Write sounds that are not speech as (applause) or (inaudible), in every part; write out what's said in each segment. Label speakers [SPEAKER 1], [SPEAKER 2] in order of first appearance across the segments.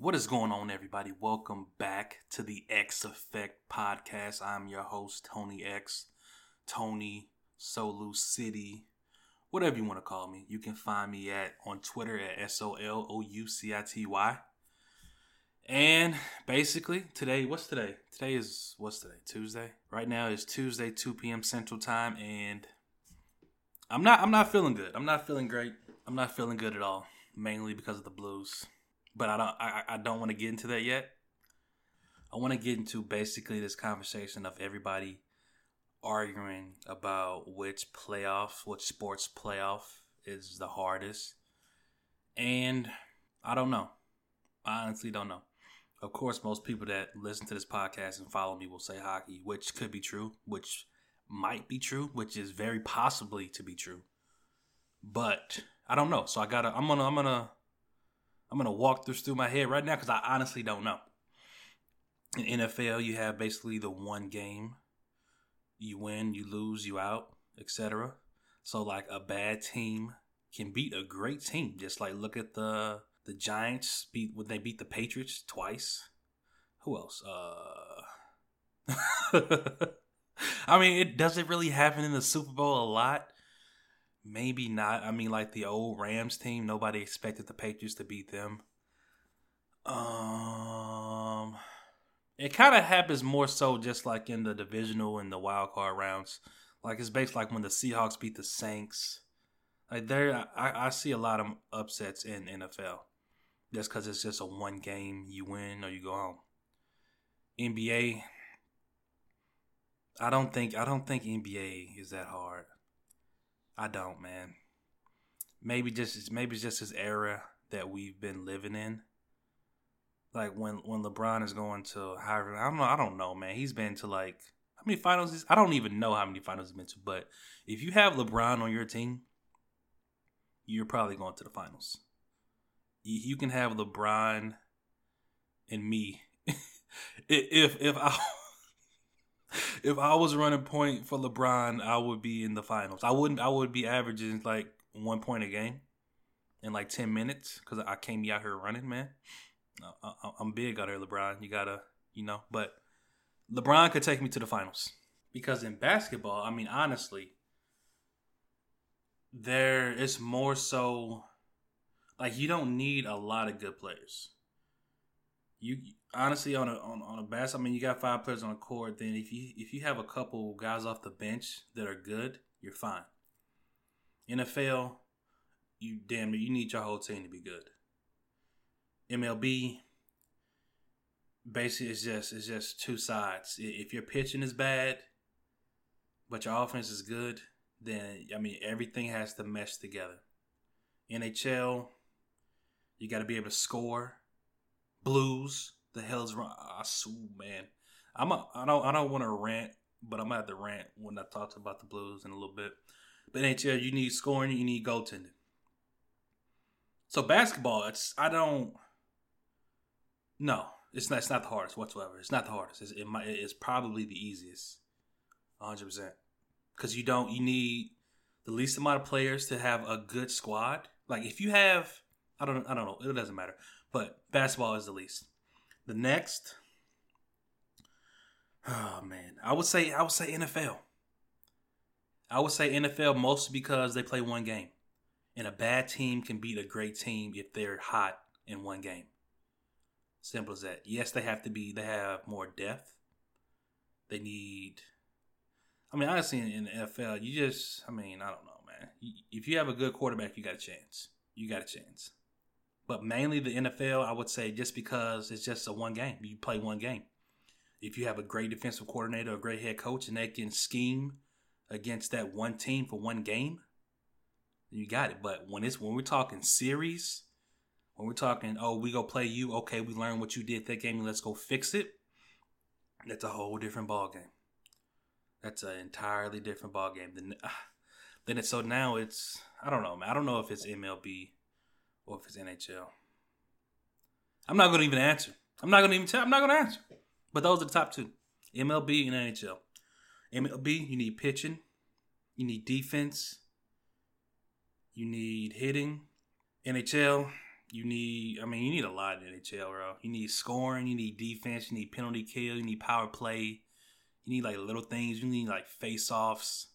[SPEAKER 1] What is going on, everybody? Welcome back to the X Effect podcast. I'm your host, Tony X, Tony Solu City, whatever you want to call me. You can find me at on Twitter at S O L O U C I T Y. And basically, today, what's today? Today is what's today? Tuesday. Right now is Tuesday, 2 p.m. Central Time, and I'm not I'm not feeling good. I'm not feeling great. I'm not feeling good at all, mainly because of the blues. But I don't I, I don't want to get into that yet. I want to get into basically this conversation of everybody arguing about which playoff, which sports playoff is the hardest. And I don't know. I honestly don't know. Of course, most people that listen to this podcast and follow me will say hockey, which could be true, which might be true, which is very possibly to be true. But I don't know. So I gotta. I'm gonna. I'm gonna. I'm gonna walk this through my head right now because I honestly don't know. In NFL, you have basically the one game. You win, you lose, you out, etc. So like a bad team can beat a great team. Just like look at the the Giants beat when they beat the Patriots twice? Who else? Uh (laughs) I mean, it does it really happen in the Super Bowl a lot? Maybe not. I mean, like the old Rams team, nobody expected the Patriots to beat them. Um, it kind of happens more so just like in the divisional and the wild card rounds. Like it's based like when the Seahawks beat the Saints. Like there, I, I see a lot of upsets in NFL, just because it's just a one game you win or you go home. NBA, I don't think I don't think NBA is that hard. I don't, man. Maybe just maybe it's just this era that we've been living in. Like when when LeBron is going to Harvard, I don't know. I don't know, man. He's been to like how many finals? Is, I don't even know how many finals he's been to. But if you have LeBron on your team, you're probably going to the finals. You can have LeBron and me. (laughs) if if I if I was running point for LeBron, I would be in the finals. I wouldn't. I would be averaging like one point a game in like ten minutes because I can't be out here running, man. I, am big out here, LeBron. You gotta, you know. But LeBron could take me to the finals because in basketball, I mean, honestly, there is more so like you don't need a lot of good players. You honestly on a on, on a bass, I mean, you got five players on the court. Then if you if you have a couple guys off the bench that are good, you're fine. NFL, you damn it, you need your whole team to be good. MLB, basically, it's just it's just two sides. If your pitching is bad, but your offense is good, then I mean everything has to mesh together. NHL, you got to be able to score. Blues, the hell's wrong? Ah, I swear, man. I'm a, I don't I don't want to rant, but I'm gonna have to rant when I talk about the Blues in a little bit. But NHL, you need scoring, you need goaltending. So basketball, it's I don't. No, it's not. It's not the hardest whatsoever. It's not the hardest. It's, it might, it's probably the easiest, 100. percent Because you don't. You need the least amount of players to have a good squad. Like if you have, I don't. I don't know. It doesn't matter. But basketball is the least. The next, oh man, I would say I would say NFL. I would say NFL mostly because they play one game, and a bad team can beat a great team if they're hot in one game. Simple as that. Yes, they have to be. They have more depth. They need. I mean, honestly, in the NFL, you just. I mean, I don't know, man. If you have a good quarterback, you got a chance. You got a chance. But mainly the NFL, I would say just because it's just a one game. You play one game. If you have a great defensive coordinator, a great head coach, and they can scheme against that one team for one game, you got it. But when it's when we're talking series, when we're talking, oh, we go play you, okay, we learn what you did that game, and let's go fix it. That's a whole different ball game. That's an entirely different ball game. Then, (sighs) then it's so now it's I don't know, man. I don't know if it's MLB or if it's NHL. I'm not going to even answer. I'm not going to even tell. I'm not going to answer. But those are the top two MLB and NHL. MLB, you need pitching, you need defense, you need hitting. NHL, You need, I mean, you need a lot in NHL, bro. You need scoring, you need defense, you need penalty kill, you need power play, you need like little things, you need like face offs.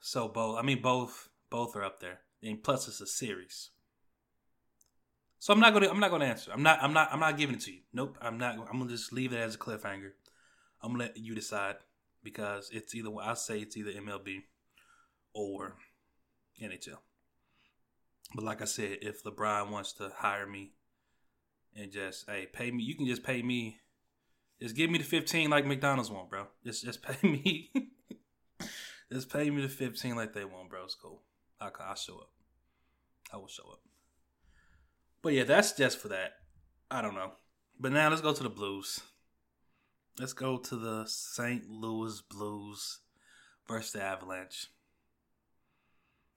[SPEAKER 1] So both, I mean, both, both are up there, and plus it's a series. So I'm not gonna, I'm not gonna answer. I'm not, I'm not, I'm not giving it to you. Nope, I'm not. I'm gonna just leave it as a cliffhanger. I'm gonna let you decide because it's either I say it's either MLB or NHL. But like I said, if LeBron wants to hire me and just hey pay me, you can just pay me. Just give me the fifteen like McDonald's want, bro. Just just (laughs) pay me. just pay me the fifteen like they want, bro. It's cool. I I'll show up. I will show up. But yeah, that's just for that. I don't know. But now let's go to the Blues. Let's go to the St. Louis Blues versus the Avalanche.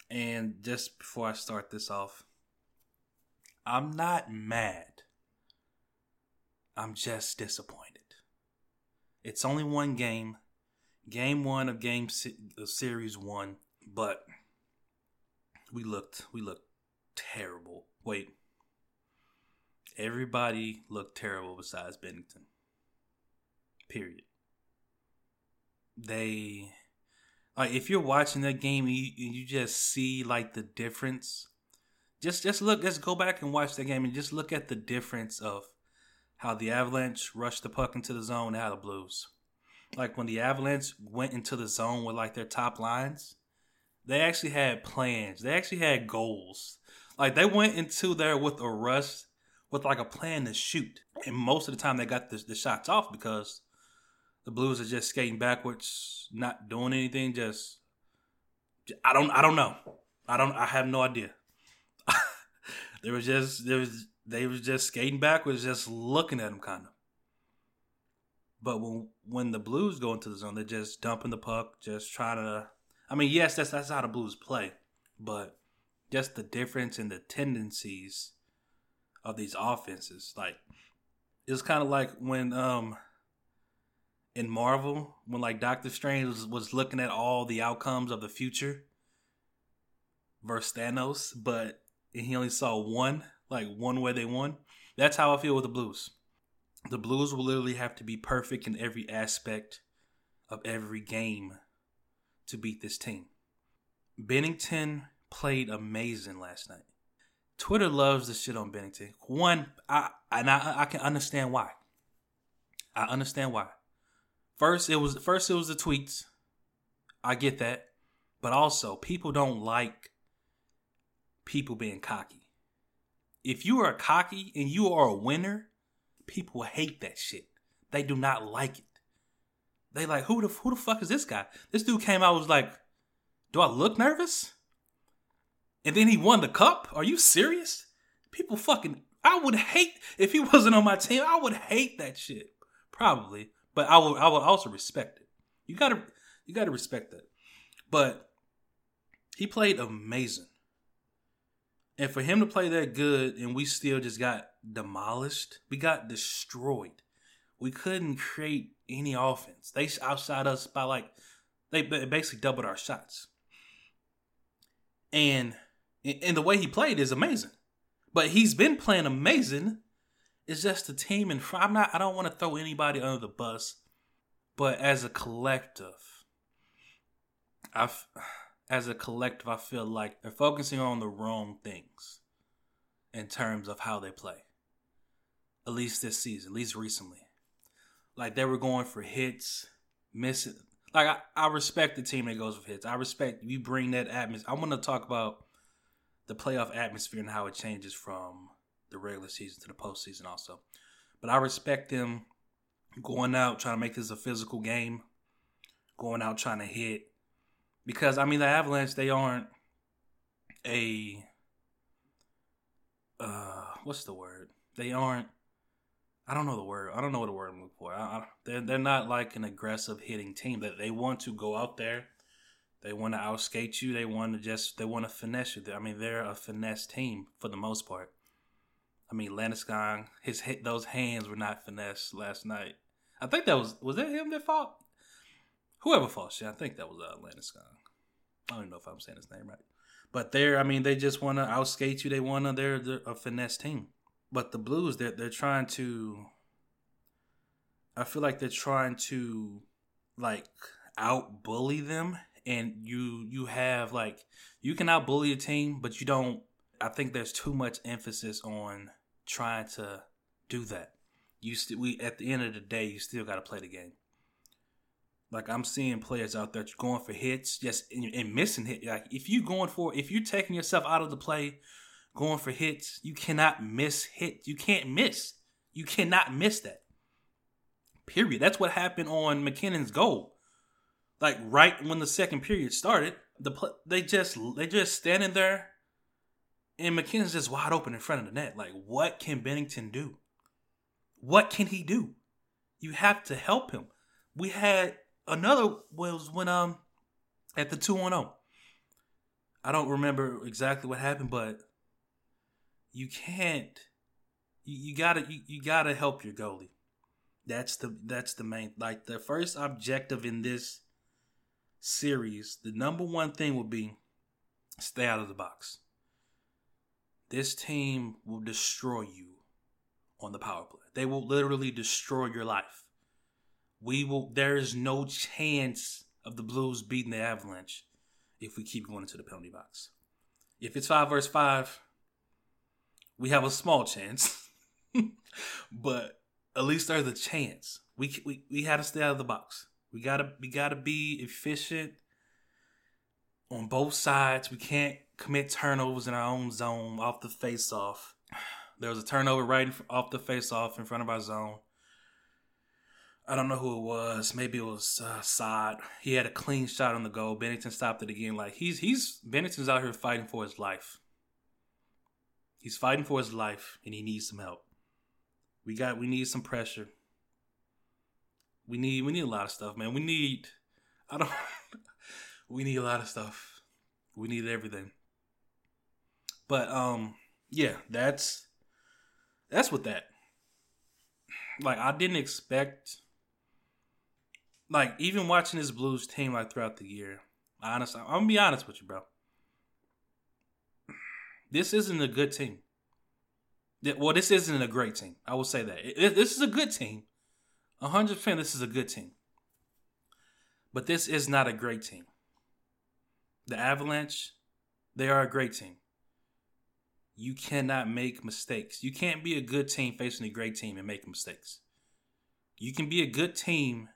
[SPEAKER 1] And just before I start this off, I'm not mad. I'm just disappointed. It's only one game, game one of game of series one, but we looked we looked terrible. Wait, everybody looked terrible besides Binnington. Period. They like if you're watching that game and you, you just see like the difference just just look let's go back and watch the game and just look at the difference of how the avalanche rushed the puck into the zone out of blues like when the avalanche went into the zone with like their top lines they actually had plans they actually had goals like they went into there with a rush with like a plan to shoot and most of the time they got the, the shots off because the Blues are just skating backwards, not doing anything. Just I don't I don't know. I don't I have no idea. (laughs) there was just there was they was just skating backwards, just looking at them kind of. But when when the Blues go into the zone, they're just dumping the puck, just trying to. I mean, yes, that's that's how the Blues play, but just the difference in the tendencies of these offenses, like it's kind of like when um in Marvel when like Doctor Strange was, was looking at all the outcomes of the future versus Thanos, but he only saw one, like one way they won. That's how I feel with the Blues. The Blues will literally have to be perfect in every aspect of every game to beat this team. Binnington played amazing last night. Twitter loves the shit on Binnington. One, I and I, I can understand why. I understand why. First, it was first it was the tweets. I get that, but also people don't like people being cocky. If you are cocky and you are a winner, people hate that shit. They do not like it. They like who the who the fuck is this guy? This dude came out was like, "Do I look nervous?" And then he won the cup. Are you serious? People fucking. I would hate if he (laughs) wasn't on my team. I would hate that shit. Probably. But I will I will also respect it. You gotta you gotta respect that. But he played amazing. And for him to play that good and we still just got demolished, we got destroyed. We couldn't create any offense. They outside us by like they basically doubled our shots. And and the way he played is amazing. But he's been playing amazing it's just the team, and I'm not. I don't want to throw anybody under the bus, but as a collective, I, as a collective, I feel like they're focusing on the wrong things in terms of how they play. At least this season, at least recently, like they were going for hits, missing. Like I, I respect the team that goes for hits. I respect you bring that atmosphere. I want to talk about the playoff atmosphere and how it changes from the regular season to the postseason also. But I respect them going out trying to make this a physical game, going out trying to hit. Because I mean the Avalanche, they aren't a uh what's the word? They aren't I don't know the word. I don't know what the word I'm looking for. I, I, they're they're not like an aggressive hitting team. That they want to go out there, they want to outskate you. They want to just they want to finesse you. I mean, they're a finesse team for the most part. I mean, Landeskog, his those hands were not finesse last night. I think that was was that him that fought? Whoever fought shit, I think that was uh, Landeskog. I don't even know if I'm saying his name right, But they're, I mean, they just want to outskate you. They want to, they're, they're a finesse team. But the Blues, they're, they're trying to, I feel like they're trying to, like, out bully them. And you, you have, like, you can out bully a team, but you don't, I think there's too much emphasis on trying to do that. You still, we, at the end of the day, you still got to play the game. Like I'm seeing players out there going for hits, just and, and missing hit. Like if you going for, if you're taking yourself out of the play, going for hits, you cannot miss hit. You can't miss. You cannot miss that. Period. That's what happened on MacKinnon's goal. Like right when the second period started, the they just they just standing there, and MacKinnon's just wide open in front of the net. Like what can Binnington do? What can he do? You have to help him. We had another was when um at the two one zero. I don't remember exactly what happened, but you can't. You, you gotta you, you gotta help your goalie. That's the that's the main like the first objective in this series. The number one thing will be stay out of the box. This team will destroy you on the power play. They will literally destroy your life we will. There is no chance of the Blues beating the Avalanche if we keep going into the penalty box. If it's five versus five, we have a small chance, (laughs) but at least there's a chance. We we we had to stay out of the box. We gotta we gotta be efficient on both sides. We can't commit turnovers in our own zone off the face off. There was a turnover right off the face off in front of our zone. I don't know who it was. Maybe it was uh, Saad. He had a clean shot on the goal. Binnington stopped it again. Like he's he's Binnington's out here fighting for his life. He's fighting for his life, and he needs some help. We got we need some pressure. We need we need a lot of stuff, man. We need I don't (laughs) we need a lot of stuff. We need everything. But um yeah, that's that's what that. Like I didn't expect like even watching this Blues team like throughout the year, honestly, I'm gonna be honest with you, bro. This isn't a good team. Well, this isn't a great team. I will say that this is a good team. hundred percent, this is a good team. But this is not a great team. The Avalanche, they are a great team. You cannot make mistakes. You can't be a good team facing a great team and make mistakes. You can be a good team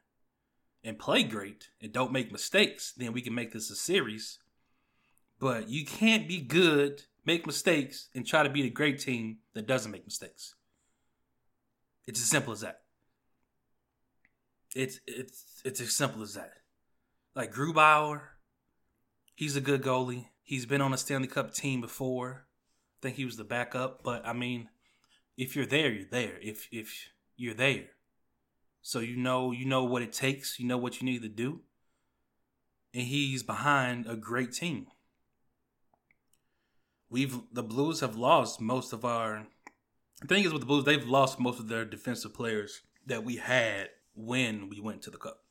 [SPEAKER 1] and play great and don't make mistakes, then we can make this a series. But you can't be good, make mistakes, and try to beat a great team that doesn't make mistakes. It's as simple as that. It's it's it's as simple as that. Like Grubauer, he's a good goalie. He's been on a Stanley Cup team before. I think he was the backup, but I mean, if you're there, you're there. If if you're there, so you know you know what it takes, you know what you need to do. And he's behind a great team. We've the Blues have lost most of our the thing is with the Blues, they've lost most of their defensive players that we had when we went to the cup.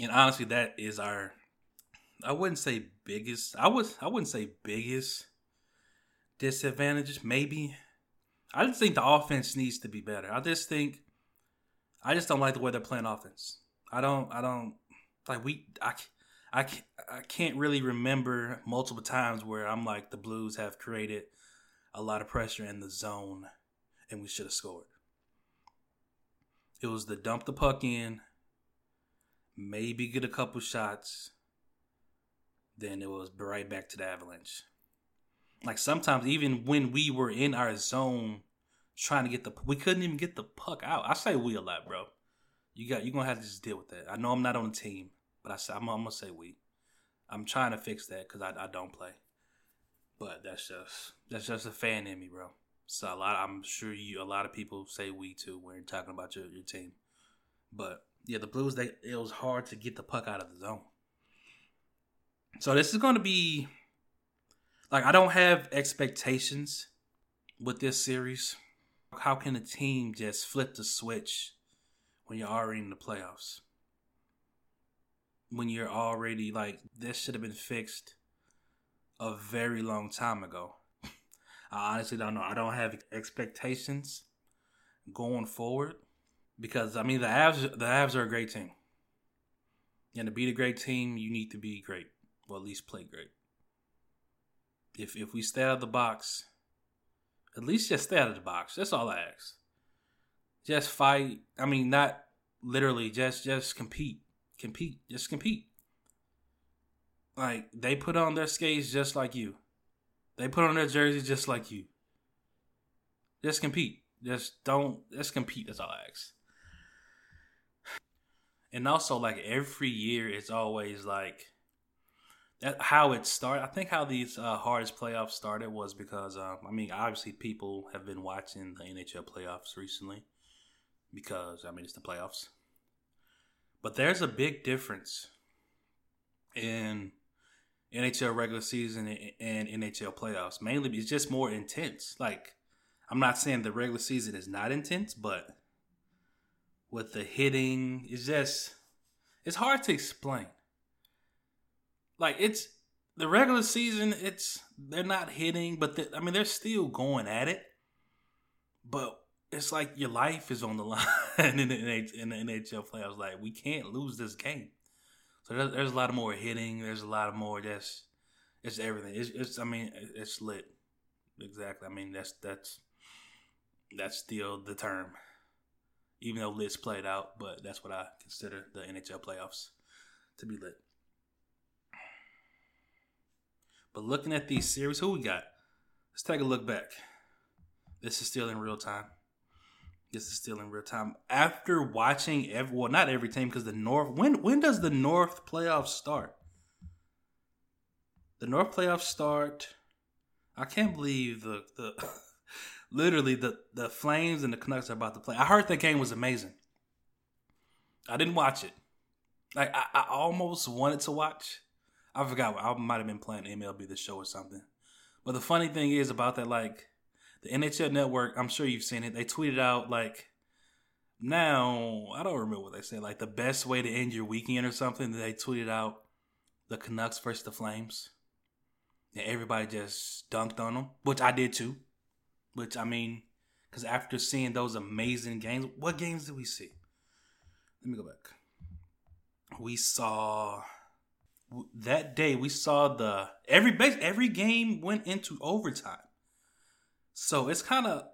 [SPEAKER 1] And honestly, that is our I wouldn't say biggest I was I wouldn't say biggest disadvantages, maybe. I just think the offense needs to be better. I just think I just don't like the way they're playing offense. I don't. I don't like we. I. I, I can't really remember multiple times where I'm like the Blues have created a lot of pressure in the zone and we should have scored. It was the dump the puck in, maybe get a couple shots, then it was right back to the Avalanche. Like sometimes, even when we were in our zone, trying to get the we couldn't even get the puck out. I say we a lot, bro. You got you're gonna have to just deal with that. I know I'm not on the team, but I, I'm, I'm gonna say we. I'm trying to fix that because I, I don't play, but that's just that's just a fan in me, bro. So a lot, I'm sure you a lot of people say we too when you're talking about your, your team, but yeah, the Blues they it was hard to get the puck out of the zone. So this is gonna be like I don't have expectations with this series how can a team just flip the switch when you're already in the playoffs? When you're already like, this should have been fixed a very long time ago. (laughs) I honestly don't know. I don't have expectations going forward because I mean the Avs the Avs are a great team. And to beat a great team, you need to be great. Or at least play great. If if we stay out of the box, at least just stay out of the box. That's all I ask. Just fight. I mean, not literally. Just just compete. Compete. Just compete. Like they put on their skates just like you. They put on their jerseys just like you. Just compete. Just don't. Just compete. That's all I ask. And also, like every year, it's always like that. How it started. I think how these uh, hardest playoffs started was because um, I mean, obviously, people have been watching the NHL playoffs recently because I mean, it's the playoffs. But there's a big difference in NHL regular season and NHL playoffs. Mainly, it's just more intense. Like, I'm not saying the regular season is not intense, but with the hitting, it's just it's hard to explain. Like, it's the regular season. It's they're not hitting, but I mean they're still going at it. But it's like your life is on the (laughs) line in the, in the NHL playoffs. Like, we can't lose this game. So there's, there's a lot of more hitting. There's a lot of more That's it's everything. It's, it's I mean it's lit. Exactly. I mean that's that's that's still the term. Even though lit's played out, but that's what I consider the NHL playoffs to be lit. But looking at these series, who we got? Let's take a look back. This is still in real time. This is still in real time. After watching every well, not every team because the North. When when does the North playoffs start? The North playoffs start. I can't believe the the (laughs) literally the the Flames and the Canucks are about to play. I heard that game was amazing. I didn't watch it. Like I, I almost wanted to watch. I forgot. I might have been playing MLB the Show or something. But the funny thing is about that, like the NHL Network, I'm sure you've seen it. They tweeted out like now I don't remember what they said, like the best way to end your weekend or something. They tweeted out the Canucks versus the Flames, and everybody just dunked on them, which I did too. Which I mean, because after seeing those amazing games, what games did we see? Let me go back. We saw that day. We saw the every base every game went into overtime. So it's kind of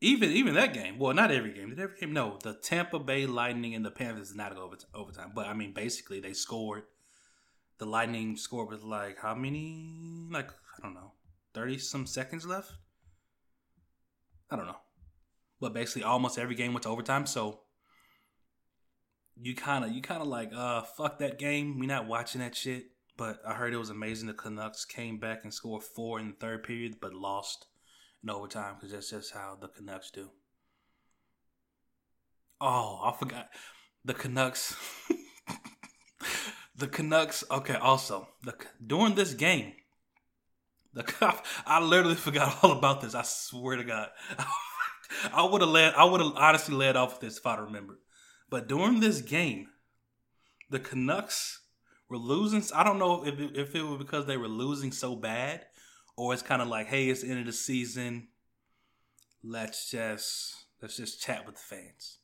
[SPEAKER 1] even even that game. Well, not every game. Did every game? No, the Tampa Bay Lightning and the Panthers did not go over overtime. But I mean, basically, they scored. The Lightning scored with like how many? Like I don't know, thirty some seconds left. I don't know, but basically, almost every game went to overtime. So you kind of you kind of like uh fuck that game. We not watching that shit. But I heard it was amazing. The Canucks came back and scored four in the third period, but lost in overtime because that's just how the Canucks do. Oh, I forgot the Canucks. (laughs) the Canucks. Okay, also the during this game, the (laughs) I literally forgot all about this. I swear to God, (laughs) I would have led. I would have honestly led off with this if I remembered. But during this game, the Canucks were losing. I don't know if it, if it was because they were losing so bad or it's kind of like, hey, it's the end of the season. Let's just let's just chat with the fans.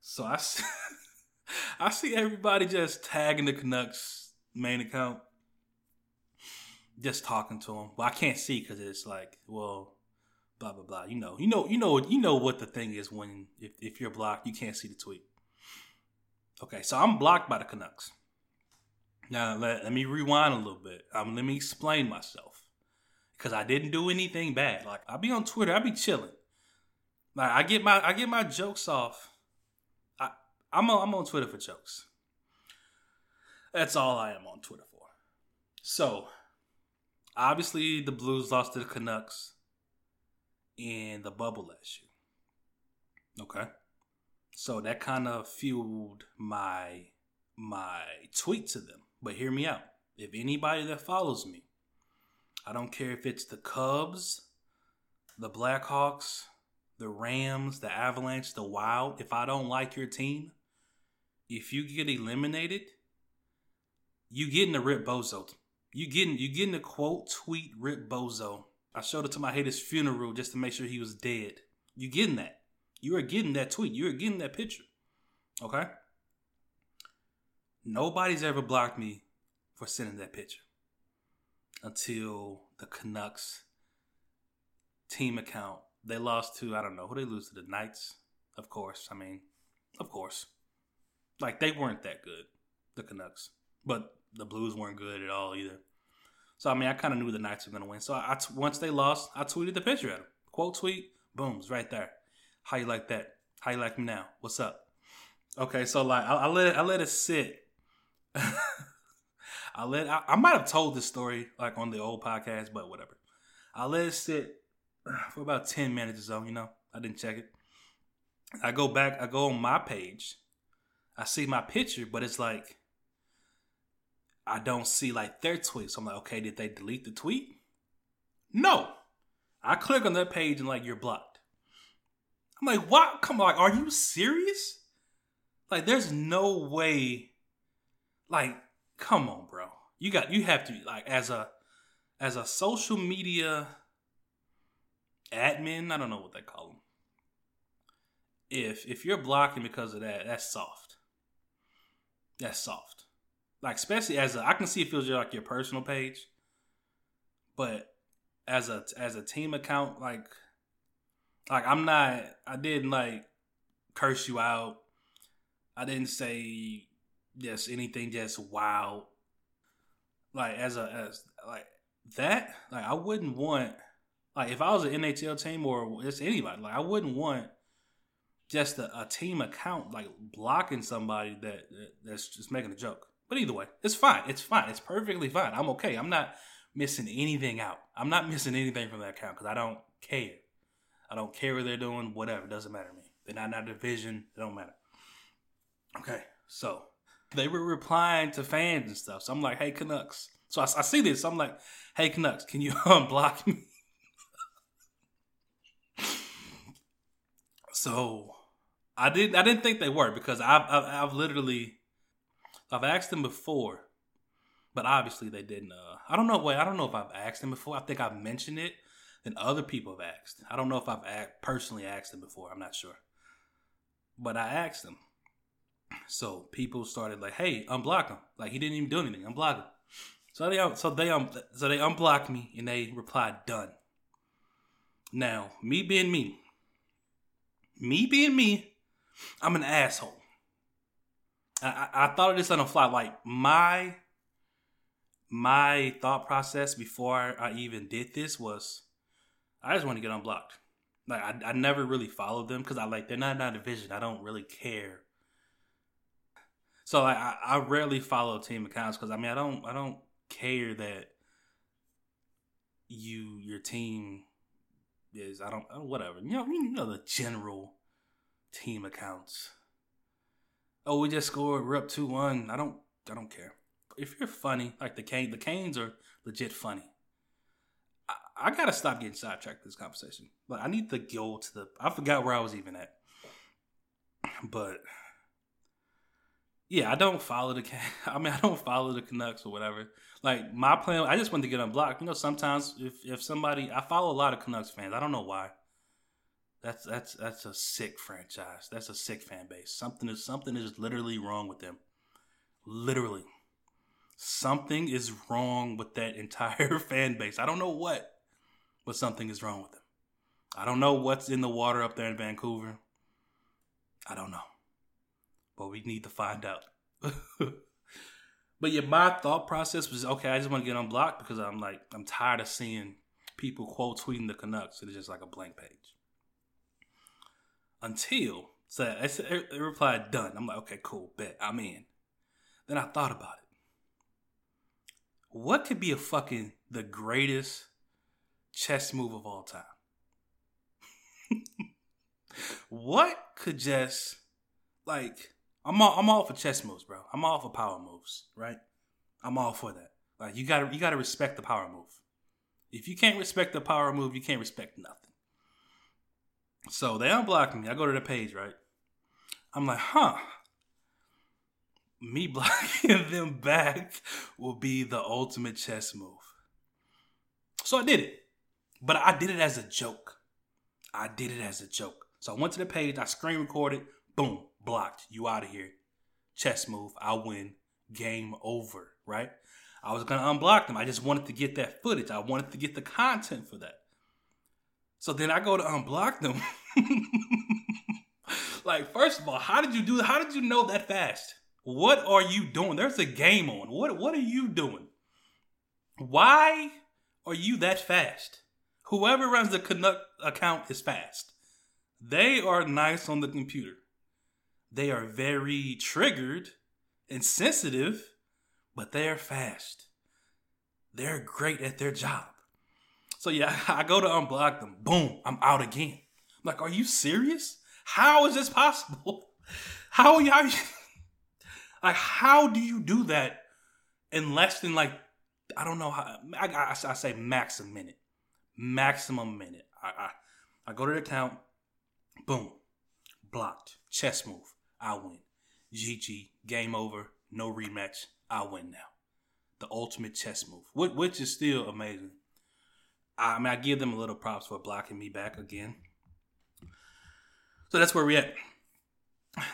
[SPEAKER 1] So I see, (laughs) I see everybody just tagging the Canucks main account, just talking to them. Well, I can't see because it's like, well, blah blah blah. You know, you know, you know, you know what the thing is when if, if you're blocked, you can't see the tweet. Okay, so I'm blocked by the Canucks. Now let, let me rewind a little bit. Um, let me explain myself because I didn't do anything bad. Like I be on Twitter, I be chilling. Like I get my I get my jokes off. I I'm on, I'm on Twitter for jokes. That's all I am on Twitter for. So, obviously the Blues lost to the Canucks in the bubble last year. Okay. So that kind of fueled my my tweet to them. But hear me out. If anybody that follows me I don't care if it's the Cubs, the Blackhawks, the Rams, the Avalanche, the Wild. If I don't like your team, if you get eliminated, you getting the Rip Bozo You getting you getting a quote tweet Rip Bozo. I showed it to my haters funeral just to make sure he was dead. You getting that? You are getting that tweet. You are getting that picture. Okay. Nobody's ever blocked me for sending that picture until the Canucks team account. They lost to I don't know who they lose to the Knights. Of course, I mean, of course, like they weren't that good, the Canucks, but the Blues weren't good at all either. So I mean, I kind of knew the Knights were going to win. So I, once they lost, I tweeted the picture at them. Quote tweet, boom's right there. How you like that? How you like me now? What's up? Okay, so like I, I let it, I let it sit. (laughs) I let I, I might have told this story like on the old podcast, but whatever. I let it sit (sighs) for about ten minutes or so. You know, I didn't check it. I go back. I go on my page. I see my picture, but it's like I don't see like their tweet. So I'm like, okay, did they delete the tweet? No. I click on that page and like you're blocked. I'm like, what? Come on, like, are you serious? Like, there's no way. Like, come on, bro. You got you have to like as a as a social media admin. I don't know what they call them. If if you're blocking because of that, that's soft. That's soft like especially as a I can see it feels like your personal page, but as a as a team account, like like I'm not I didn't like curse you out. I didn't say just anything just wow. Like as a as like that, like I wouldn't want like if I was an NHL team or just anybody, like I wouldn't want just a, a team account like blocking somebody that, that that's just making a joke. But either way, it's fine. It's fine. It's perfectly fine. I'm okay. I'm not missing anything out. I'm not missing anything from that account because I don't care. I don't care what they're doing. Whatever. It doesn't matter to me. They're not in our division. It don't matter. Okay. So they were replying to fans and stuff. So I'm like, hey, Canucks. So I, I see this. So I'm like, hey, Canucks, can you (laughs) unblock me? (laughs) so I didn't. I didn't think they were because I've, I've, I've literally I've asked them before, but obviously they didn't. Uh, I don't know. Wait, I don't know if I've asked them before. I think I've mentioned it, and other people have asked. I don't know if I've personally asked them before. I'm not sure, but I asked them. So people started like, "Hey, unblock him!" Like he didn't even do anything. Unblock him. So they so they um so they unblocked me and they replied, "Done." Now, me being me, me being me, I'm an asshole. I, I thought of this on the fly. Like my my thought process before I even did this was, I just want to get unblocked. Like I, I never really followed them because I like they're not in our division. I don't really care. So I I rarely follow team accounts because I mean I don't I don't care that you your team is I don't oh, whatever you know you know the general team accounts oh, we just scored, we're up two one. I don't, I don't care. If you're funny, like the Kane, the Canes are legit funny. I, I gotta stop getting sidetracked this conversation. But I need to go to the. I forgot where I was even at. But yeah, I don't follow the. (laughs) I mean, I don't follow the Canucks or whatever. Like my plan, I just want to get unblocked. You know, sometimes if if somebody, I follow a lot of Canucks fans. I don't know why. That's that's that's a sick franchise. That's a sick fan base. Something is something is literally wrong with them. Literally. Something is wrong with that (laughs) entire fan base. I don't know what, but something is wrong with them. I don't know what's in the water up there in Vancouver. I don't know. But we need to find out. (laughs) but yeah, my thought process was okay, I just want to get unblocked because I'm like, I'm tired of seeing people quote tweeting the Canucks. It's just like a blank page until so it, replied done. I'm like, okay, cool, bet I'm in. Then I thought about it. What could be a fucking the greatest chess move of all time? (laughs) what could just like I'm all I'm all for chess moves, bro. I'm all for power moves, right? I'm all for that. Like you gotta you gotta respect the power move. If you can't respect the power move, you can't respect nothing. So they unblock me. I go to the page, right? I'm like, huh. me (laughs) blocking them back will be the ultimate chess move. So I did it. But I did it as a joke. I did it as a joke. So I went to the page, I screen recorded, boom, blocked. You out of here. Chess move. I win. Game over, right? I was gonna unblock them. I just wanted to get that footage. I wanted to get the content for that. So then I go to unblock them. (laughs) like, first of all, how did you do How did you know that fast? What are you doing? There's a game on. What what are you doing? Why are you that fast? Whoever runs the Canuck account is fast. They are nice on the computer. They are very triggered and sensitive, but they're fast. They're great at their job. So yeah, (laughs) I go to unblock them. Boom, I'm out again. I'm like, are you serious? How is this possible? (laughs) How are you? How are like, how do you do that in less than like I don't know how I, I, I say max a minute, maximum minute. I, I I go to the account, boom, blocked, chess move, I win. GG, game over, no rematch, I win now. The ultimate chess move, which is still amazing. I mean, I give them a little props for blocking me back again. So that's where we at.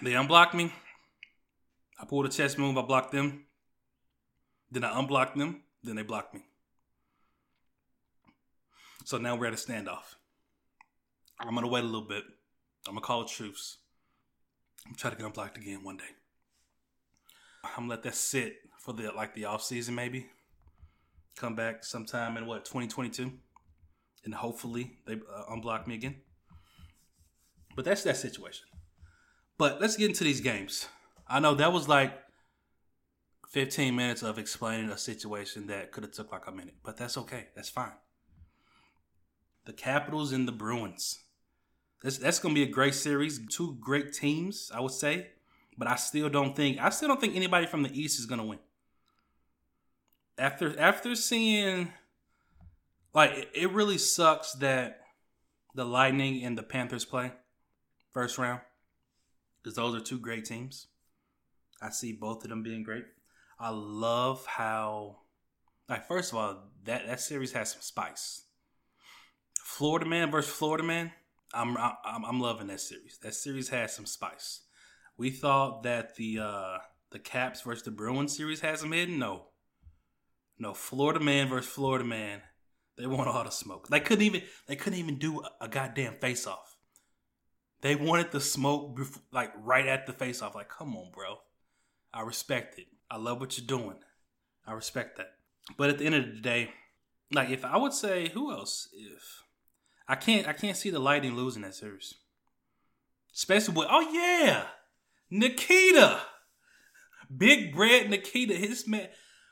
[SPEAKER 1] They unblocked me. I pulled a chess move. I blocked them. Then I unblocked them. Then they blocked me. So now we're at a standoff. I'm gonna wait a little bit. I'm gonna call it truce. I'm try to get unblocked again one day. I'm gonna let that sit for the like the off season maybe. Come back sometime in what 2022, and hopefully they uh, unblock me again. But that's that situation. But let's get into these games. I know that was like 15 minutes of explaining a situation that could have took like a minute, but that's okay. That's fine. The Capitals and the Bruins. That's that's gonna be a great series. Two great teams, I would say. But I still don't think I still don't think anybody from the East is gonna win. After after seeing like it really sucks that the Lightning and the Panthers play first round. Because those are two great teams. I see both of them being great. I love how, like, first of all, that that series has some spice. Florida man versus Florida man. I'm I'm, I'm loving that series. That series has some spice. We thought that the uh the Caps versus the Bruins series has some hidden. No, no. Florida man versus Florida man. They want all the smoke. They couldn't even they couldn't even do a, goddamn face off. They wanted the smoke like right at the face off. Like, come on, bro. I respect it. I love what you're doing. I respect that. But at the end of the day, like if I would say who else, if I can't I can't see the Lightning losing that series. Especially with oh yeah, Nikita. Big Bread Nikita, his man.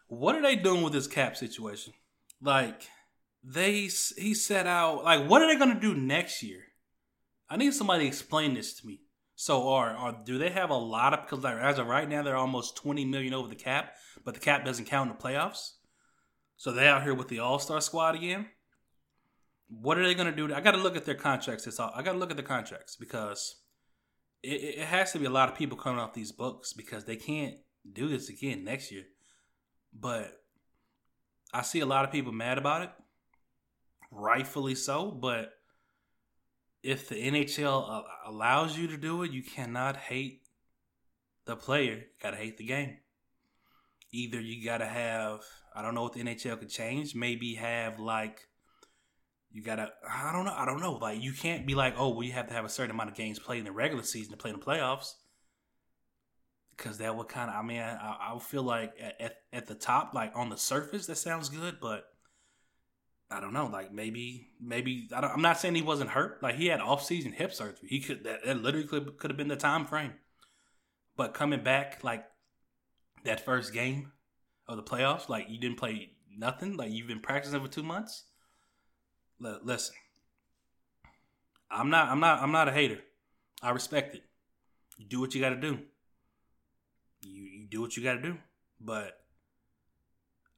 [SPEAKER 1] What are they doing with this cap situation? Like they he set out like what are they gonna do next year? I need somebody to explain this to me. So are are do they have a lot of because like as of right now they're almost twenty million over the cap, but the cap doesn't count in the playoffs. So they out here with the All Star squad again. What are they gonna do? I got to look at their contracts. It's all I got to look at the contracts because it, it has to be a lot of people coming off these books because they can't do this again next year. But I see a lot of people mad about it, rightfully so. But if the NHL allows you to do it, you cannot hate the player. You gotta hate the game. Either you gotta have I don't know what the NHL could change. Maybe have like you gotta I don't know I don't know like you can't be like oh well you have to have a certain amount of games played in the regular season to play in the playoffs because that would kind of I mean I, I feel like at, at the top like on the surface that sounds good but I don't know, like maybe, maybe I am not saying he wasn't hurt. Like he had off-season hip surgery. He could that, that literally could have been the time frame. But coming back like that first game of the playoffs, like you didn't play nothing. Like you've been practicing for two months. Listen, I'm not, I'm not, I'm not a hater. I respect it. You do what you got to do. You you do what you got to do. But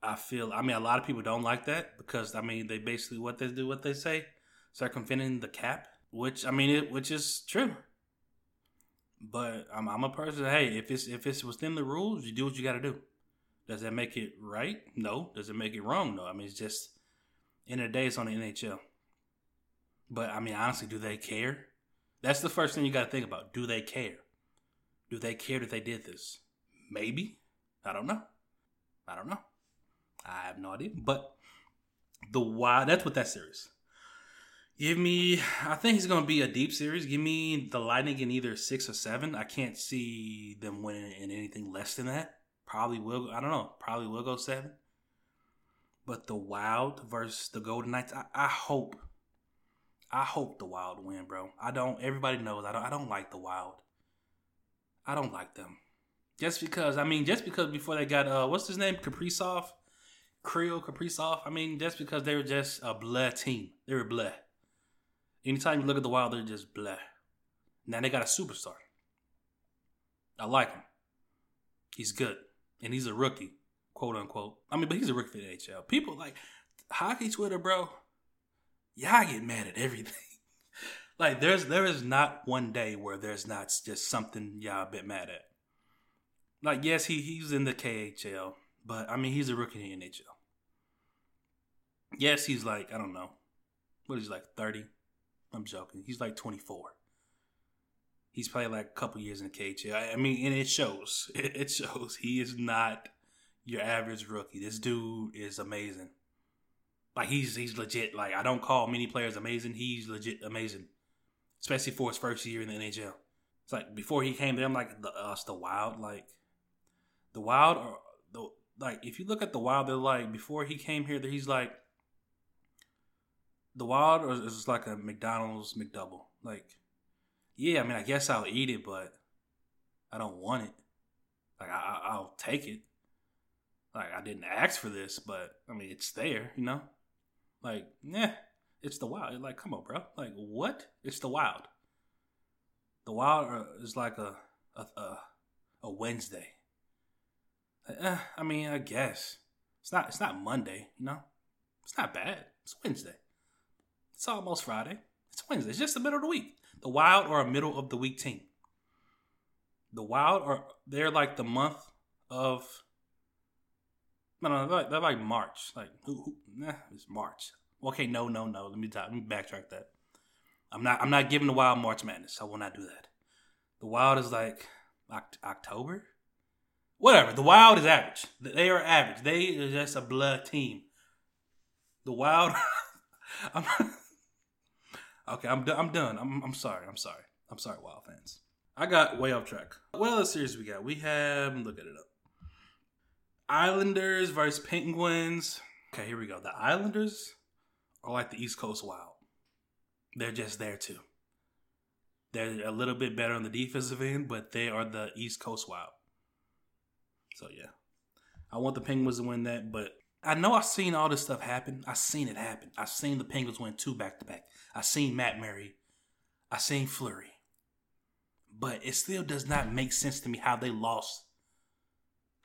[SPEAKER 1] I feel. I mean, a lot of people don't like that because I mean, they basically what they do, what they say, circumventing the cap. Which I mean, it which is true. But I'm, I'm a person. Hey, if it's if it's within the rules, you do what you got to do. Does that make it right? No. Does it make it wrong? No. I mean, it's just in the day, it's on the NHL. But I mean, honestly, do they care? That's the first thing you got to think about. Do they care? Do they care that they did this? Maybe. I don't know. I don't know. I have no idea. But the why that's what that series. Give me I think it's gonna be a deep series. Give me the Lightning in either six or seven. I can't see them winning in anything less than that. Probably will I don't know, probably will go seven. But the Wild versus the Golden Knights, I, I hope I hope the Wild win, bro. I don't everybody knows I don't I don't like the Wild. I don't like them. Just because I mean, just because before they got uh what's his name? Kaprizov? Kirill Kaprizov. I mean, just because they were just a blah team. They were blah. Anytime you look at the Wild, they're just blah. Now they got a superstar. I like him. He's good. And he's a rookie, quote unquote. I mean, but he's a rookie for the NHL. People like hockey Twitter, bro. Y'all get mad at everything. (laughs) like there's there is not one day where there's not just something y'all a bit mad at. Like yes, he he's in the KHL, but I mean he's a rookie in the NHL. Yes, he's like, I don't know. What is he like, 30? I'm joking. He's like 24. He's played like a couple years in the KHL. I mean, and it shows. (laughs) It shows. He is not your average rookie. This dude is amazing. Like he's he's legit. Like I don't call many players amazing. He's legit amazing, especially for his first year in the NHL. It's like before he came there, I'm like the uh, us the Wild. Like the Wild or the like if you look at the Wild, they're like before he came here, he's like the wild or is like a McDonald's McDouble? Like, yeah, I mean, I guess I'll eat it, but I don't want it. Like, I, I'll take it. Like, I didn't ask for this, but I mean, it's there, you know. Like, yeah, it's the wild. Like, come on, bro. Like, what? It's the wild. The wild uh, is like a a a, a Wednesday. Uh, I mean, I guess it's not. It's not Monday, you know. It's not bad. It's Wednesday. It's almost Friday. It's Wednesday. It's just the middle of the week. The Wild are a middle of the week team. The Wild are they're like the month of no no they're like, they're like March. Like who, who nah, it's March. Okay, no no no. Let me let me backtrack that. I'm not I'm not giving the Wild March Madness. I will not do that. The Wild is like October. Whatever. The Wild is average. They are average. They are just a blood team. The Wild. (laughs) I'm (laughs) Okay, I'm done. I'm done. I'm, I'm sorry. I'm sorry. I'm sorry, Wild fans. I got way off track. What other series we got? We have look at it up. Islanders versus Penguins. Okay, here we go. The Islanders are like the East Coast Wild. They're just there too. They're a little bit better on the defensive end, but they are the East Coast Wild. So yeah, I want the Penguins to win that, but I know I've seen all this stuff happen. I've seen it happen. I've seen the Penguins win two back to back. I've seen Matt Murray. I've seen Fleury. But it still does not make sense to me how they lost.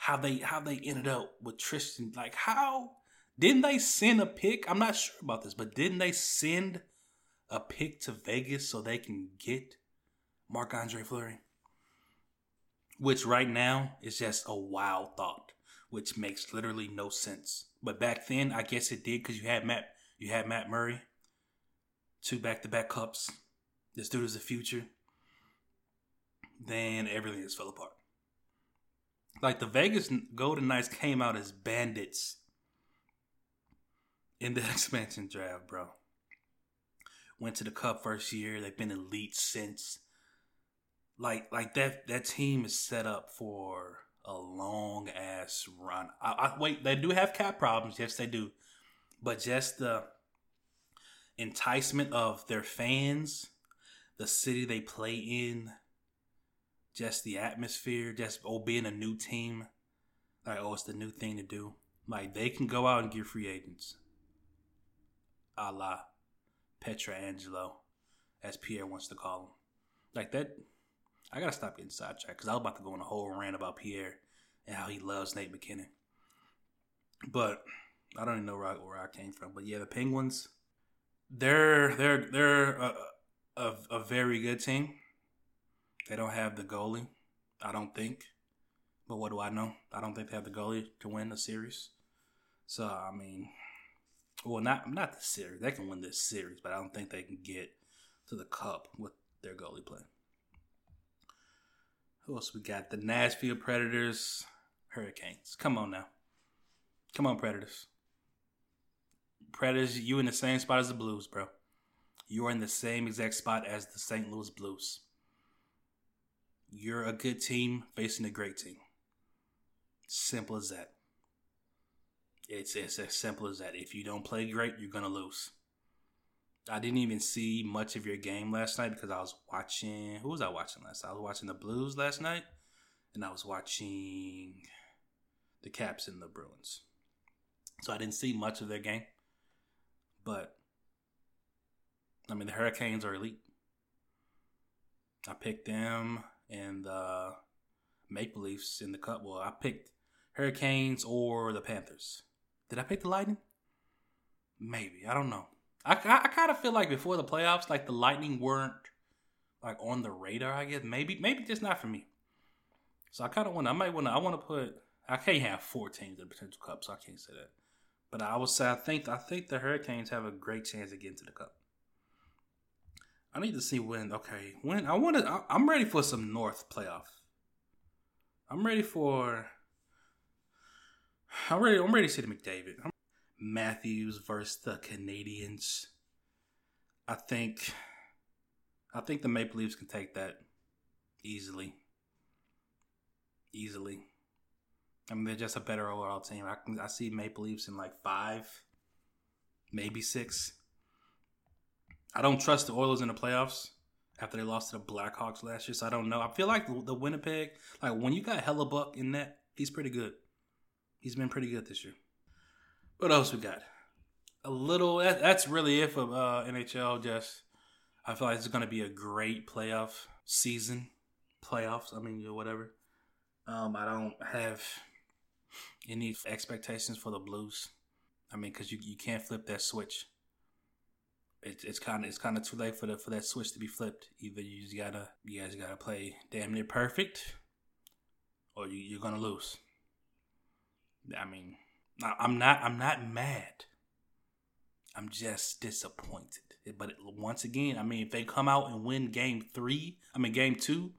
[SPEAKER 1] How they how they ended up with Tristan. Like how didn't they send a pick? I'm not sure about this, but didn't they send a pick to Vegas so they can get Marc Andre Fleury? Which right now is just a wild thought, which makes literally no sense. But back then, I guess it did because you had Matt you had Matt Murray two back to back cups. This dude is the future. Then everything just fell apart. Like the Vegas Golden Knights came out as bandits in the (laughs) expansion draft, bro. Went to the cup first year. They've been elite since. Like like that that team is set up for a long ass run. I, I wait, they do have cap problems, yes they do. But just the enticement of their fans, the city they play in, just the atmosphere, just oh being a new team, like oh it's the new thing to do. Like they can go out and get free agents, a la Pietrangelo, as Pierre wants to call him. Like that, I gotta stop getting sidetracked because I was about to go on a whole rant about Pierre and how he loves Nate MacKinnon. But I don't even know where I, where I came from. But yeah, the Penguins they're they're they're a, a, a very good team. They don't have the goalie, I don't think. But what do I know? I don't think they have the goalie to win the series. So I mean, well, not not the series. They can win this series, but I don't think they can get to the cup with their goalie play. Who else we got? The Nashville Predators, Hurricanes. Come on now. Come on, Predators. Predators, you in the same spot as the Blues, bro. You are in the same exact spot as the St. Louis Blues. You're a good team facing a great team. Simple as that. It's, it's as simple as that. If you don't play great, you're going to lose. I didn't even see much of your game last night because I was watching. Who was I watching last night? I was watching the Blues last night, and I was watching the Caps and the Bruins. So I didn't see much of their game. But, I mean, the Hurricanes are elite. I picked them and the Maple Leafs in the Cup. Well, I picked Hurricanes or the Panthers. Did I pick the Lightning? Maybe. I don't know. I, I, I kind of feel like before the playoffs, like the Lightning weren't like on the radar. I guess maybe maybe just not for me. So I kind of want. I might want to. I want to put. I can't have four teams in the potential cup, so I can't say that. But I would say I think I think the Hurricanes have a great chance of getting to the cup. I need to see when. Okay, when I want to. I'm ready for some North playoff. I'm ready for. I'm ready. I'm ready to see the McDavid. I'm, Matthews versus the Canadiens. I think. I think the Maple Leafs can take that easily. Easily. I mean, they're just a better overall team. I can, I see Maple Leafs in like five, maybe six. I don't trust the Oilers in the playoffs after they lost to the Blackhawks last year. So I don't know. I feel like the, Winnipeg, like when you got Hellebuyck in that, he's pretty good. He's been pretty good this year. What else we got? A little. That, that's really it for uh, NHL. Just I feel like it's going to be a great playoff season. Playoffs. I mean, whatever. Um, I don't have any expectations for the Blues. I mean, because you you can't flip that switch. It, it's kind of it's kind of too late for the for that switch to be flipped. Either you just gotta you guys gotta play damn near perfect, or you, you're gonna lose. I mean, I'm not I'm not mad. I'm just disappointed. But once again, I mean, if they come out and win game three, I mean game two,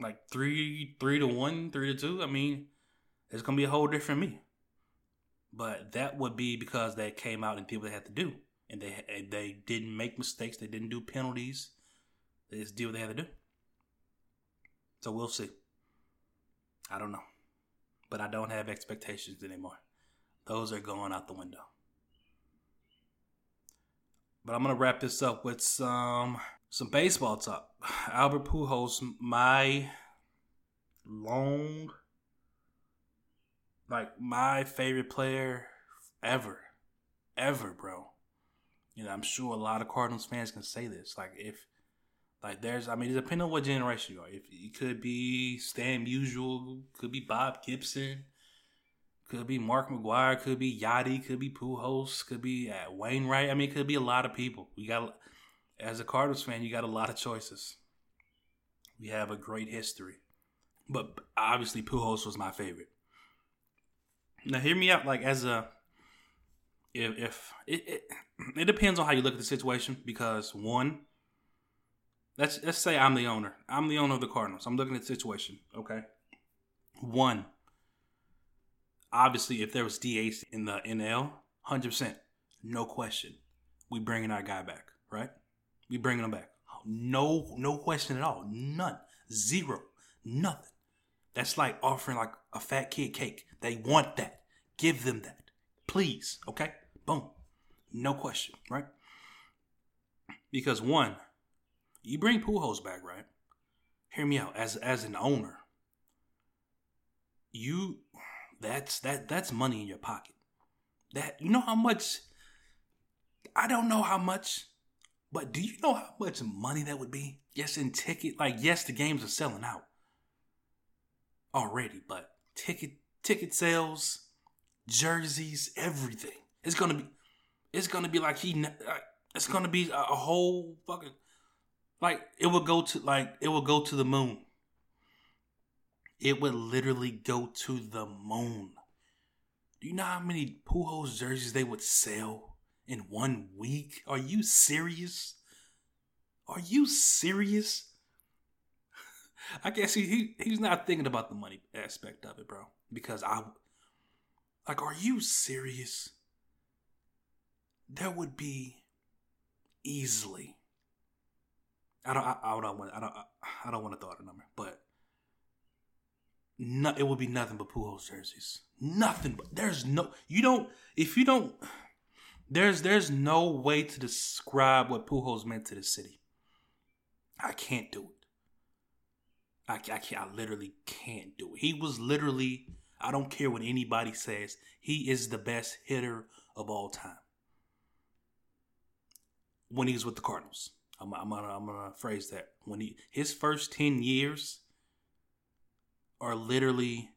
[SPEAKER 1] like three three to one, three to two, I mean, it's gonna be a whole different me. But that would be because they came out and did what they had to do, and they they didn't make mistakes. They didn't do penalties. They just did what they had to do. So we'll see. I don't know, but I don't have expectations anymore. Those are going out the window. But I'm gonna wrap this up with some some baseball talk. Albert Pujols, my long like my favorite player ever, ever, bro. You know, I'm sure a lot of Cardinals fans can say this. Like, if like there's, I mean, depending on what generation you are. If it could be Stan Musial, could be Bob Gibson, could be Mark McGwire, could be Yadi, could be Pujols, could be uh, Wainwright. I mean, it could be a lot of people. We got, as a Cardinals fan, you got a lot of choices. We have a great history, but obviously Pujols was my favorite. Now, hear me out. Like as a, if, if it, it it depends on how you look at the situation because one, let's let's say I'm the owner. I'm the owner of the Cardinals. I'm looking at the situation. Okay. One. Obviously, if there was DH in the NL, hundred percent, no question, we bringing our guy back, right? We bringing him back. No, no question at all. None. Zero. Nothing. That's like offering like a fat kid cake. They want that. Give them that. Please. Okay? Boom. No question, right? Because one, you bring Pujols back, right? Hear me out. As as an owner, you that's that that's money in your pocket. That you know how much I don't know how much, but do you know how much money that would be? Yes, in ticket, like yes, the games are selling out already, but ticket ticket sales, jerseys, everything. It's gonna be, it's gonna be like he. It's gonna be a whole fucking Like it would go to like it would go to the moon. It would literally go to the moon. Do you know how many Pujols jerseys they would sell in one week? Are you serious? Are you serious? (laughs) I guess he, he he's not thinking about the money aspect of it, bro. Because I like, are you serious? There would be easily. I don't. I, I don't want. I don't. I don't want to throw out a number, but no, it would be nothing but Pujols jerseys. Nothing. But there's no. You don't. If you don't. There's there's no way to describe what Pujols meant to the city. I can't do it. I, I can't. I literally can't do it. He was literally. I don't care what anybody says. He is the best hitter of all time. When he was with the Cardinals, I'm, I'm gonna I'm gonna phrase that. When he his first ten years are literally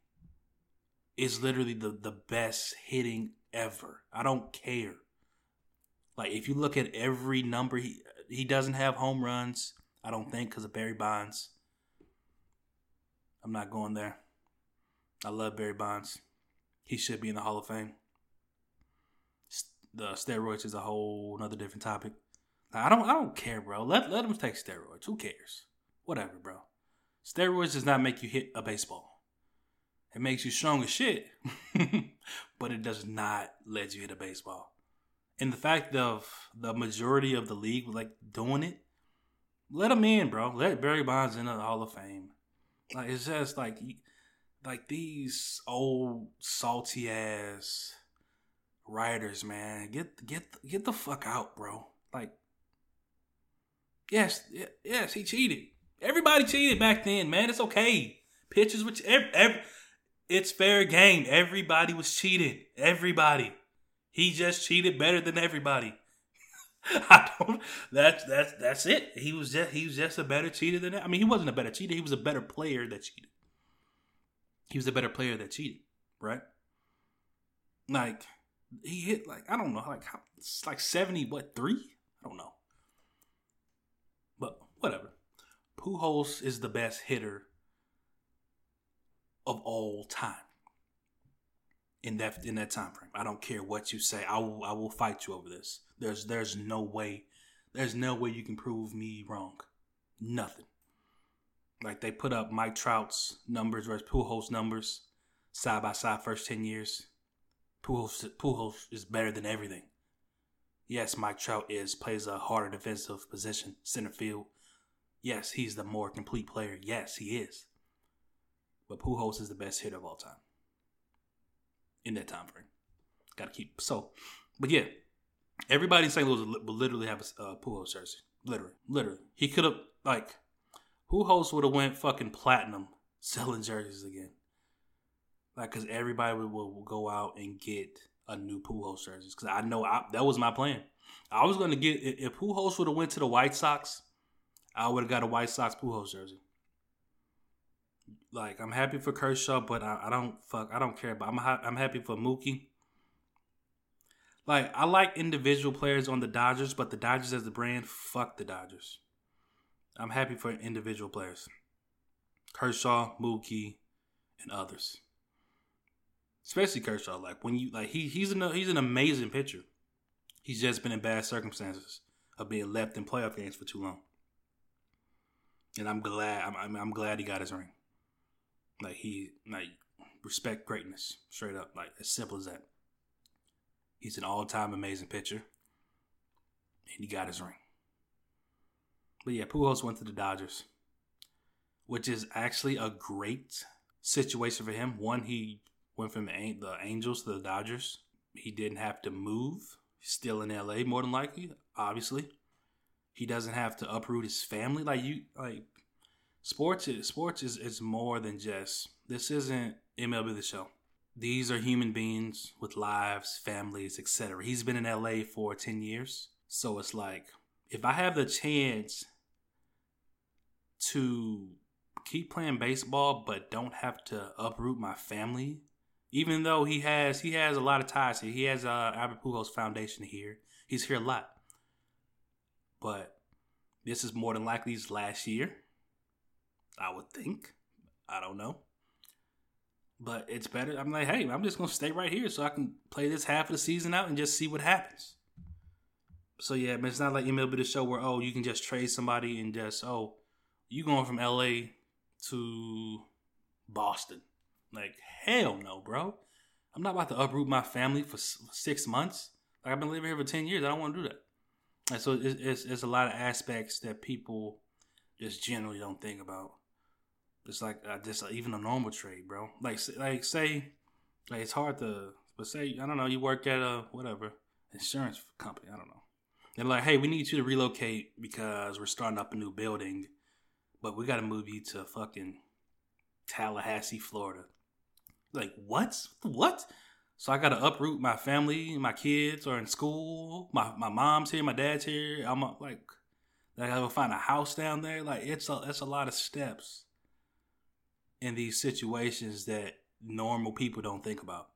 [SPEAKER 1] is literally the the best hitting ever. I don't care. Like if you look at every number, he he doesn't have home runs. I don't think because of Barry Bonds. I'm not going there. I love Barry Bonds. He should be in the Hall of Fame. The steroids is a whole another different topic. I don't I don't care, bro. Let let him take steroids. Who cares? Whatever, bro. Steroids does not make you hit a baseball. It makes you strong as shit, (laughs) but it does not let you hit a baseball. And the fact of the majority of the league like doing it, let him in, bro. Let Barry Bonds in the Hall of Fame. Like it's just like like these old salty ass writers, man. Get get get the fuck out, bro. Like yes, yes, he cheated. Everybody cheated back then, man. It's okay. Pitches which every, every it's fair game. Everybody was cheated. Everybody. He just cheated better than everybody. (laughs) I don't. That's that's that's it. He was just he was just a better cheater than that. I mean, he wasn't a better cheater. He was a better player that cheated. He was a better player that cheated, right? Like he hit like I don't know, like how, it's like seventy what three? I don't know, whatever. Pujols is the best hitter of all time in that in that time frame. I don't care what you say. I will I will fight you over this. There's there's no way there's no way you can prove me wrong. Nothing. Like they put up Mike Trout's numbers versus Pujols numbers side by side first ten years. Pujols Pujols is better than everything. Yes, Mike Trout is plays a harder defensive position, center field. Yes, he's the more complete player. Yes, he is. But Pujols is the best hitter of all time in that time frame. Got to keep so. But yeah, everybody in St. Louis will literally have a uh, Pujols jersey. Literally, literally. He could have like Pujols would have went fucking platinum (laughs) selling jerseys again. Like, cause everybody will, will go out and get a new Pujols jerseys. Cause I know I, that was my plan. I was gonna get if Pujols would have went to the White Sox, I would have got a White Sox Pujols jersey. Like I'm happy for Kershaw, but I, I don't fuck. I don't care. But I'm I'm happy for Mookie. Like I like individual players on the Dodgers, but the Dodgers as the brand, fuck the Dodgers. I'm happy for individual players. Kershaw, Mookie, and others. Especially Kershaw. Like when you like he he's an he's an amazing pitcher. He's just been in bad circumstances of being left in playoff games for too long. And I'm glad I'm I'm glad he got his ring. Like he like respect greatness straight up. Like as simple as that. He's an all time amazing pitcher. And he got his ring. But yeah, Pujols went to the Dodgers, which is actually a great situation for him. One, he went from the, Angels to the Dodgers. He didn't have to move. Still in LA, more than likely, obviously. He doesn't have to uproot his family. Like you like sports is sports is, is more than just this isn't MLB the show. These are human beings with lives, families, etc. He's been in LA for 10 years. So it's like if I have the chance to keep playing baseball but don't have to uproot my family, even though he has he has a lot of ties here. He has uh Albert Pujols Foundation here. He's here a lot. But This is more than likely his last year. I would think. I don't know. But it's better. I'm like, hey, I'm just gonna stay right here so I can play this half of the season out and just see what happens. So yeah, it's not like MLB the show where oh you can just trade somebody and just oh you going from LA to Boston. Like hell no, bro. I'm not about to uproot my family for six months. Like I've been living here for ten years. I don't want to do that. And so it's, it's, it's a lot of aspects that people just generally don't think about. It's like uh, just uh, even a normal trade, bro. Like like say like it's hard to but say I don't know you work at a whatever insurance company. I don't know. They're like, hey, we need you to relocate because we're starting up a new building, but we got to move you to fucking Tallahassee, Florida. Like what? What? So I got to uproot my family, my kids are in school, my my mom's here, my dad's here. I'm like, I gotta find a house down there. Like it's a it's a lot of steps in these situations that normal people don't think about.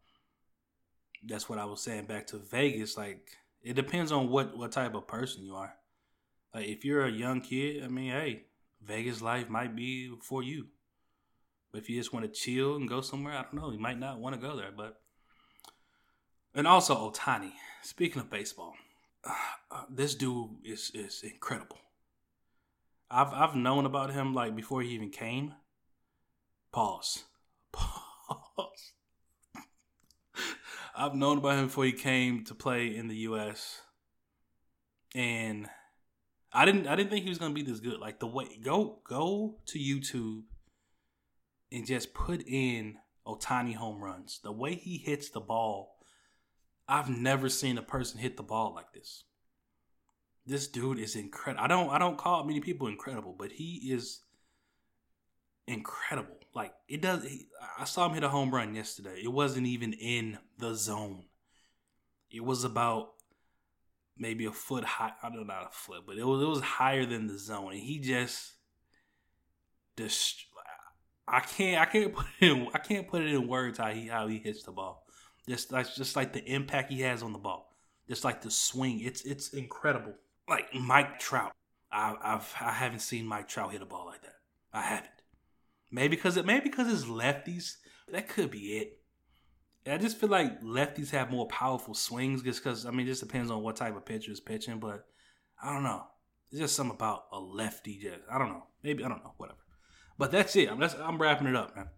[SPEAKER 1] That's what I was saying back to Vegas. Like it depends on what what type of person you are. Like if you're a young kid, I mean, hey, Vegas life might be for you. But if you just want to chill and go somewhere, I don't know, you might not want to go there. But and also Ohtani. Speaking of baseball, (sighs) uh, this dude is is incredible. I've I've known about him like before he even came. Pause. (laughs) Pause. I've known about him before he came to play in the U.S. And I didn't I didn't think he was gonna be this good. Like the way go go to YouTube and just put in Ohtani home runs. The way he hits the ball, I've never seen a person hit the ball like this. This dude is incredible. I don't I don't call many people incredible, but he is incredible. Like it does. He, I saw him hit a home run yesterday. It wasn't even in the zone. It was about maybe a foot high. I don't know, not a foot, but it was it was higher than the zone, and he just just. I can't I can't (laughs) put it in, I can't put it in words how he how he hits the ball. Just like just like the impact he has on the ball. Just like the swing. It's it's incredible. Like Mike Trout. I I've I haven't seen Mike Trout hit a ball like that. I haven't. Maybe because it maybe because it's lefties. That could be it. I just feel like lefties have more powerful swings just because I mean it just depends on what type of pitcher is pitching, but I don't know. It's just something about a lefty. Just I don't know. Maybe I don't know. Whatever. But that's it. I'm just, I'm wrapping it up, man.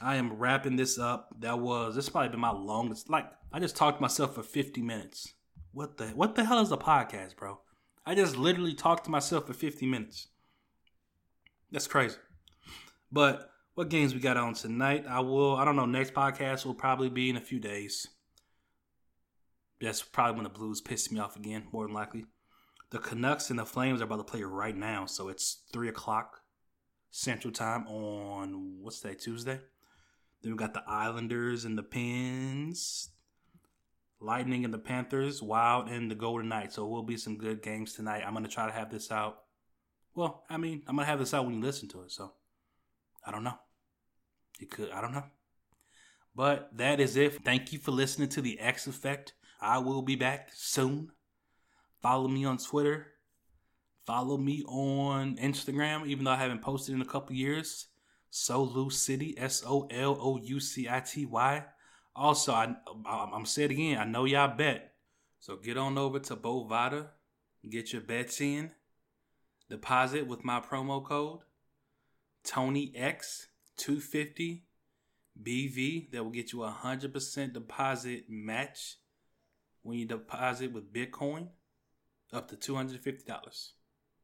[SPEAKER 1] I am wrapping this up. That was this probably been my longest. Like I just talked to myself for 50 minutes. What the what the hell is a podcast, bro? I just literally talked to myself for 50 minutes. That's crazy. But what games we got on tonight? I will. I don't know. Next podcast will probably be in a few days. That's probably when the Blues piss me off again, more than likely. The Canucks and the Flames are about to play right now, so it's three o'clock Central Time on what's that Tuesday. Then we got the Islanders and the Pens, Lightning and the Panthers, Wild and the Golden Knights. So it will be some good games tonight. I'm gonna try to have this out. Well, I mean, I'm gonna have this out when you listen to it. So I don't know. It could. I don't know. But that is it. Thank you for listening to the X Effect. I will be back soon. Follow me on Twitter. Follow me on Instagram, even though I haven't posted in a couple years. Solu City, S O L O U C I T Y. Also, I, I'm saying again, I know y'all bet. So get on over to Bovada, get your bets in, deposit with my promo code Tony X 250 BV that will get you a 100% deposit match when you deposit with Bitcoin up to $250.